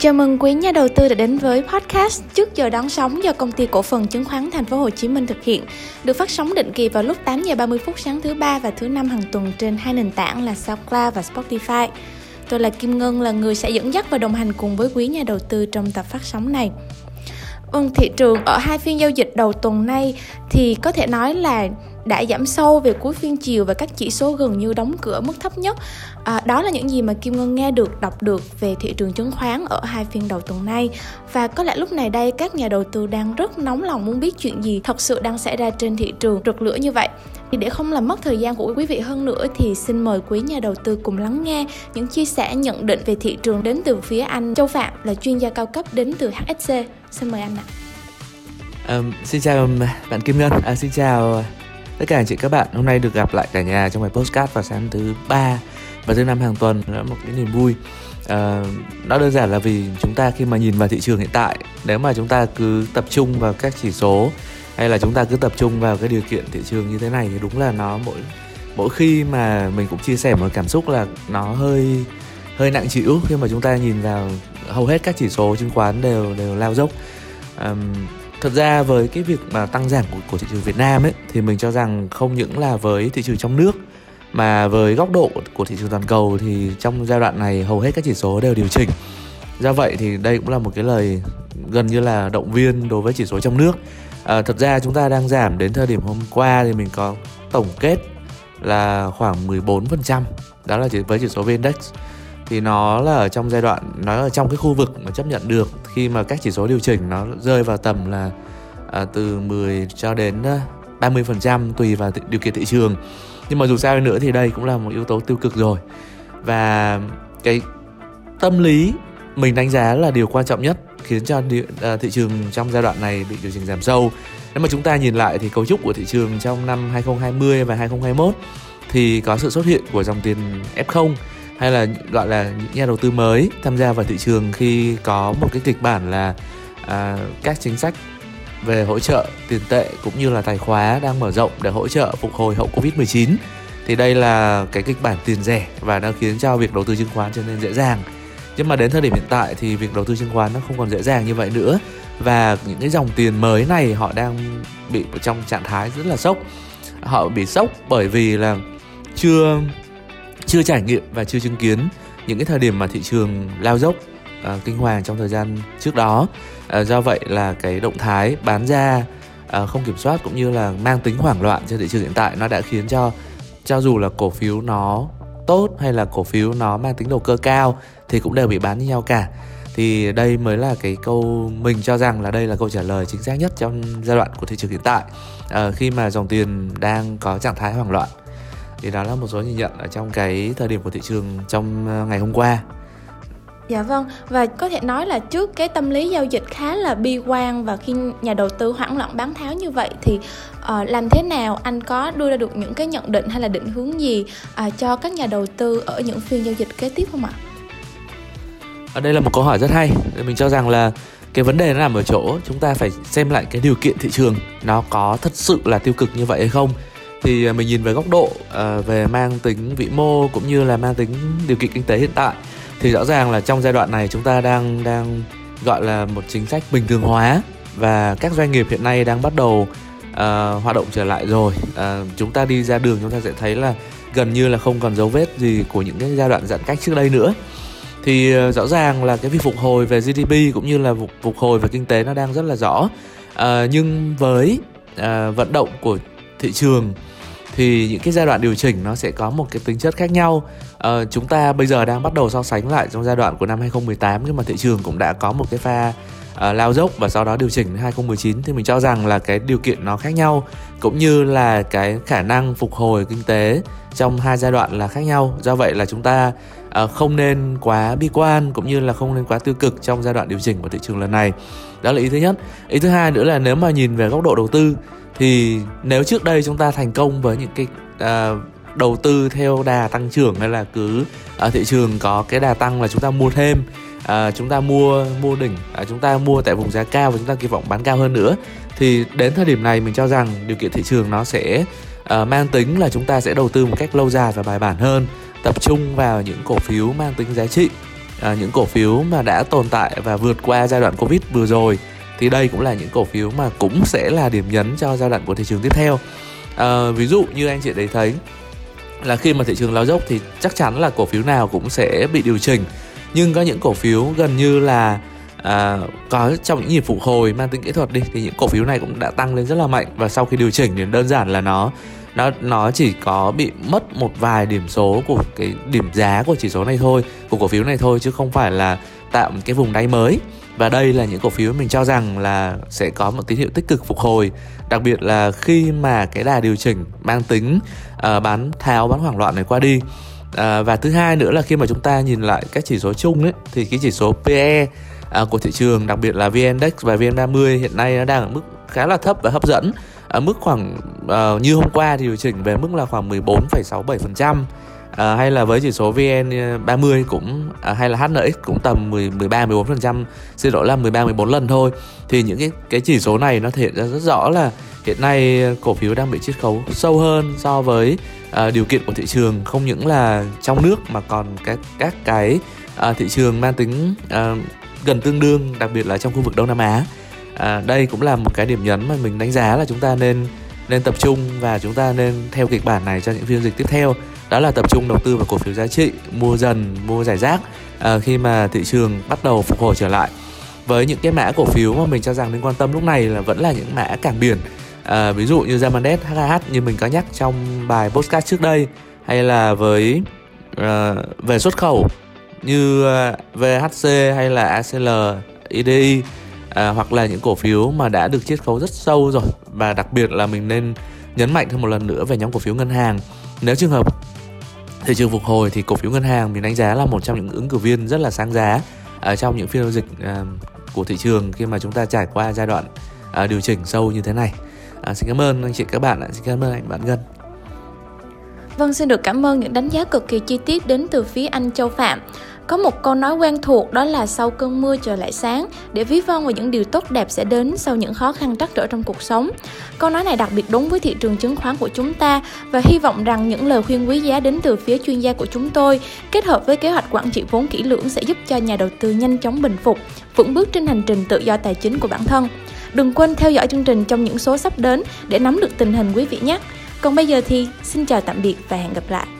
Chào mừng quý nhà đầu tư đã đến với podcast trước giờ đón sóng do công ty cổ phần chứng khoán Thành phố Hồ Chí Minh thực hiện, được phát sóng định kỳ vào lúc 8 giờ 30 phút sáng thứ ba và thứ năm hàng tuần trên hai nền tảng là SoundCloud và Spotify. Tôi là Kim Ngân là người sẽ dẫn dắt và đồng hành cùng với quý nhà đầu tư trong tập phát sóng này. Vâng, thị trường ở hai phiên giao dịch đầu tuần nay thì có thể nói là đã giảm sâu về cuối phiên chiều và các chỉ số gần như đóng cửa mức thấp nhất. À, đó là những gì mà Kim Ngân nghe được, đọc được về thị trường chứng khoán ở hai phiên đầu tuần nay. Và có lẽ lúc này đây các nhà đầu tư đang rất nóng lòng muốn biết chuyện gì thật sự đang xảy ra trên thị trường rực lửa như vậy. Thì để không làm mất thời gian của quý vị hơn nữa thì xin mời quý nhà đầu tư cùng lắng nghe những chia sẻ nhận định về thị trường đến từ phía anh Châu Phạm là chuyên gia cao cấp đến từ HSC. Xin mời anh ạ. Um, xin chào bạn Kim Ngân, à, xin chào tất cả anh chị các bạn hôm nay được gặp lại cả nhà trong bài postcard vào sáng thứ ba và thứ năm hàng tuần là một cái niềm vui. À, nó đơn giản là vì chúng ta khi mà nhìn vào thị trường hiện tại nếu mà chúng ta cứ tập trung vào các chỉ số hay là chúng ta cứ tập trung vào cái điều kiện thị trường như thế này thì đúng là nó mỗi mỗi khi mà mình cũng chia sẻ một cảm xúc là nó hơi hơi nặng chịu khi mà chúng ta nhìn vào hầu hết các chỉ số chứng khoán đều đều lao dốc. Um, thật ra với cái việc mà tăng giảm của, của thị trường Việt Nam ấy thì mình cho rằng không những là với thị trường trong nước mà với góc độ của thị trường toàn cầu thì trong giai đoạn này hầu hết các chỉ số đều điều chỉnh. Do vậy thì đây cũng là một cái lời gần như là động viên đối với chỉ số trong nước. À, thật ra chúng ta đang giảm đến thời điểm hôm qua thì mình có tổng kết là khoảng 14% đó là chỉ với chỉ số VN-Index thì nó là ở trong giai đoạn nó ở trong cái khu vực mà chấp nhận được khi mà các chỉ số điều chỉnh nó rơi vào tầm là à, từ 10 cho đến à, 30% trăm tùy vào điều kiện thị trường. Nhưng mà dù sao nữa thì đây cũng là một yếu tố tiêu cực rồi. Và cái tâm lý mình đánh giá là điều quan trọng nhất khiến cho à, thị trường trong giai đoạn này bị điều chỉnh giảm sâu. Nếu mà chúng ta nhìn lại thì cấu trúc của thị trường trong năm 2020 và 2021 thì có sự xuất hiện của dòng tiền F0 hay là gọi là những nhà đầu tư mới tham gia vào thị trường khi có một cái kịch bản là à, các chính sách về hỗ trợ tiền tệ cũng như là tài khóa đang mở rộng để hỗ trợ phục hồi hậu Covid-19 thì đây là cái kịch bản tiền rẻ và nó khiến cho việc đầu tư chứng khoán trở nên dễ dàng. Nhưng mà đến thời điểm hiện tại thì việc đầu tư chứng khoán nó không còn dễ dàng như vậy nữa và những cái dòng tiền mới này họ đang bị trong trạng thái rất là sốc. Họ bị sốc bởi vì là chưa chưa trải nghiệm và chưa chứng kiến những cái thời điểm mà thị trường lao dốc uh, kinh hoàng trong thời gian trước đó. Uh, do vậy là cái động thái bán ra uh, không kiểm soát cũng như là mang tính hoảng loạn trên thị trường hiện tại nó đã khiến cho cho dù là cổ phiếu nó tốt hay là cổ phiếu nó mang tính đầu cơ cao thì cũng đều bị bán như nhau cả. Thì đây mới là cái câu mình cho rằng là đây là câu trả lời chính xác nhất trong giai đoạn của thị trường hiện tại. À, khi mà dòng tiền đang có trạng thái hoảng loạn thì đó là một số nhìn nhận ở trong cái thời điểm của thị trường trong ờ, ngày hôm qua Dạ vâng, và có thể nói là trước cái tâm lý giao dịch khá là bi quan và khi nhà đầu tư hoảng loạn bán tháo như vậy thì uh, làm thế nào anh có đưa ra được những cái nhận định hay là định hướng gì uh, cho các nhà đầu tư ở những phiên giao dịch kế tiếp không ạ? Ở đây là một câu hỏi rất hay. Mình cho rằng là cái vấn đề nó nằm ở chỗ chúng ta phải xem lại cái điều kiện thị trường nó có thật sự là tiêu cực như vậy hay không thì à, mình nhìn về góc độ uh, về mang tính vĩ mô cũng như là mang tính điều kiện kinh tế hiện tại thì rõ ràng là trong giai đoạn này chúng ta đang đang gọi là một chính sách bình thường hóa và các doanh nghiệp hiện nay đang bắt đầu uh, hoạt động trở lại rồi. Uh, chúng ta đi ra đường chúng ta sẽ thấy là gần như là không còn dấu vết gì của những cái giai đoạn giãn cách trước đây nữa. Thì uh, rõ ràng là cái việc phục hồi về GDP cũng như là phục, phục hồi về kinh tế nó đang rất là rõ. Uh, nhưng với uh, vận động của thị trường thì những cái giai đoạn điều chỉnh nó sẽ có một cái tính chất khác nhau. À, chúng ta bây giờ đang bắt đầu so sánh lại trong giai đoạn của năm 2018 nhưng mà thị trường cũng đã có một cái pha uh, lao dốc và sau đó điều chỉnh 2019 thì mình cho rằng là cái điều kiện nó khác nhau cũng như là cái khả năng phục hồi kinh tế trong hai giai đoạn là khác nhau. Do vậy là chúng ta Ờ, không nên quá bi quan cũng như là không nên quá tiêu cực trong giai đoạn điều chỉnh của thị trường lần này. Đó là ý thứ nhất. Ý thứ hai nữa là nếu mà nhìn về góc độ đầu tư thì nếu trước đây chúng ta thành công với những cái uh, đầu tư theo đà tăng trưởng hay là cứ ở thị trường có cái đà tăng là chúng ta mua thêm à, chúng ta mua mua đỉnh à, chúng ta mua tại vùng giá cao và chúng ta kỳ vọng bán cao hơn nữa thì đến thời điểm này mình cho rằng điều kiện thị trường nó sẽ uh, mang tính là chúng ta sẽ đầu tư một cách lâu dài và bài bản hơn tập trung vào những cổ phiếu mang tính giá trị à, những cổ phiếu mà đã tồn tại và vượt qua giai đoạn covid vừa rồi. Thì đây cũng là những cổ phiếu mà cũng sẽ là điểm nhấn cho giai đoạn của thị trường tiếp theo. À, ví dụ như anh chị đấy thấy là khi mà thị trường lao dốc thì chắc chắn là cổ phiếu nào cũng sẽ bị điều chỉnh. Nhưng có những cổ phiếu gần như là à, có trong những nhịp phục hồi mang tính kỹ thuật đi thì những cổ phiếu này cũng đã tăng lên rất là mạnh. Và sau khi điều chỉnh thì đơn giản là nó nó nó chỉ có bị mất một vài điểm số của cái điểm giá của chỉ số này thôi của cổ phiếu này thôi chứ không phải là tạo một cái vùng đáy mới. Và đây là những cổ phiếu mình cho rằng là sẽ có một tín hiệu tích cực phục hồi đặc biệt là khi mà cái đà điều chỉnh mang tính uh, bán tháo bán hoảng loạn này qua đi. À, và thứ hai nữa là khi mà chúng ta nhìn lại các chỉ số chung ấy, thì cái chỉ số PE à, ờ, của thị trường đặc biệt là VN Index và VN30 hiện nay nó đang ở mức khá là thấp và hấp dẫn ở mức khoảng uh, như hôm qua thì điều chỉnh về mức là khoảng 14,67% À, ờ, hay là với chỉ số VN30 ờ, cũng à, hay là HNX cũng tầm 10 13 14% xin lỗi là 13 14 lần thôi. Thì những cái cái chỉ số này nó thể hiện ra rất rõ là hiện nay cổ phiếu đang bị chiết khấu sâu hơn so với uh, điều kiện của thị trường. Không những là trong nước mà còn các các cái uh, thị trường mang tính uh, gần tương đương đặc biệt là trong khu vực Đông Nam Á à, đây cũng là một cái điểm nhấn mà mình đánh giá là chúng ta nên nên tập trung và chúng ta nên theo kịch bản này cho những phiên dịch tiếp theo. Đó là tập trung đầu tư vào cổ phiếu giá trị mua dần mua giải rác à, khi mà thị trường bắt đầu phục hồi trở lại. Với những cái mã cổ phiếu mà mình cho rằng nên quan tâm lúc này là vẫn là những mã cảng biển à, ví dụ như Zamandet, HH như mình có nhắc trong bài podcast trước đây hay là với uh, về xuất khẩu như à, VHC hay là ACL, IDI à, hoặc là những cổ phiếu mà đã được chiết khấu rất sâu rồi. Và đặc biệt là mình nên nhấn mạnh thêm một lần nữa về nhóm cổ phiếu ngân hàng. Nếu trường hợp thị trường phục hồi thì cổ phiếu ngân hàng mình đánh giá là một trong những ứng cử viên rất là sáng giá ở trong những phiên giao dịch à, của thị trường khi mà chúng ta trải qua giai đoạn à, điều chỉnh sâu như thế này. À, xin cảm ơn anh chị các bạn ạ. Xin cảm ơn anh bạn ngân. Vâng, xin được cảm ơn những đánh giá cực kỳ chi tiết đến từ phía anh Châu Phạm. Có một câu nói quen thuộc đó là sau cơn mưa trời lại sáng để ví von vào những điều tốt đẹp sẽ đến sau những khó khăn trắc trở trong cuộc sống. Câu nói này đặc biệt đúng với thị trường chứng khoán của chúng ta và hy vọng rằng những lời khuyên quý giá đến từ phía chuyên gia của chúng tôi kết hợp với kế hoạch quản trị vốn kỹ lưỡng sẽ giúp cho nhà đầu tư nhanh chóng bình phục, vững bước trên hành trình tự do tài chính của bản thân. Đừng quên theo dõi chương trình trong những số sắp đến để nắm được tình hình quý vị nhé. Còn bây giờ thì xin chào tạm biệt và hẹn gặp lại.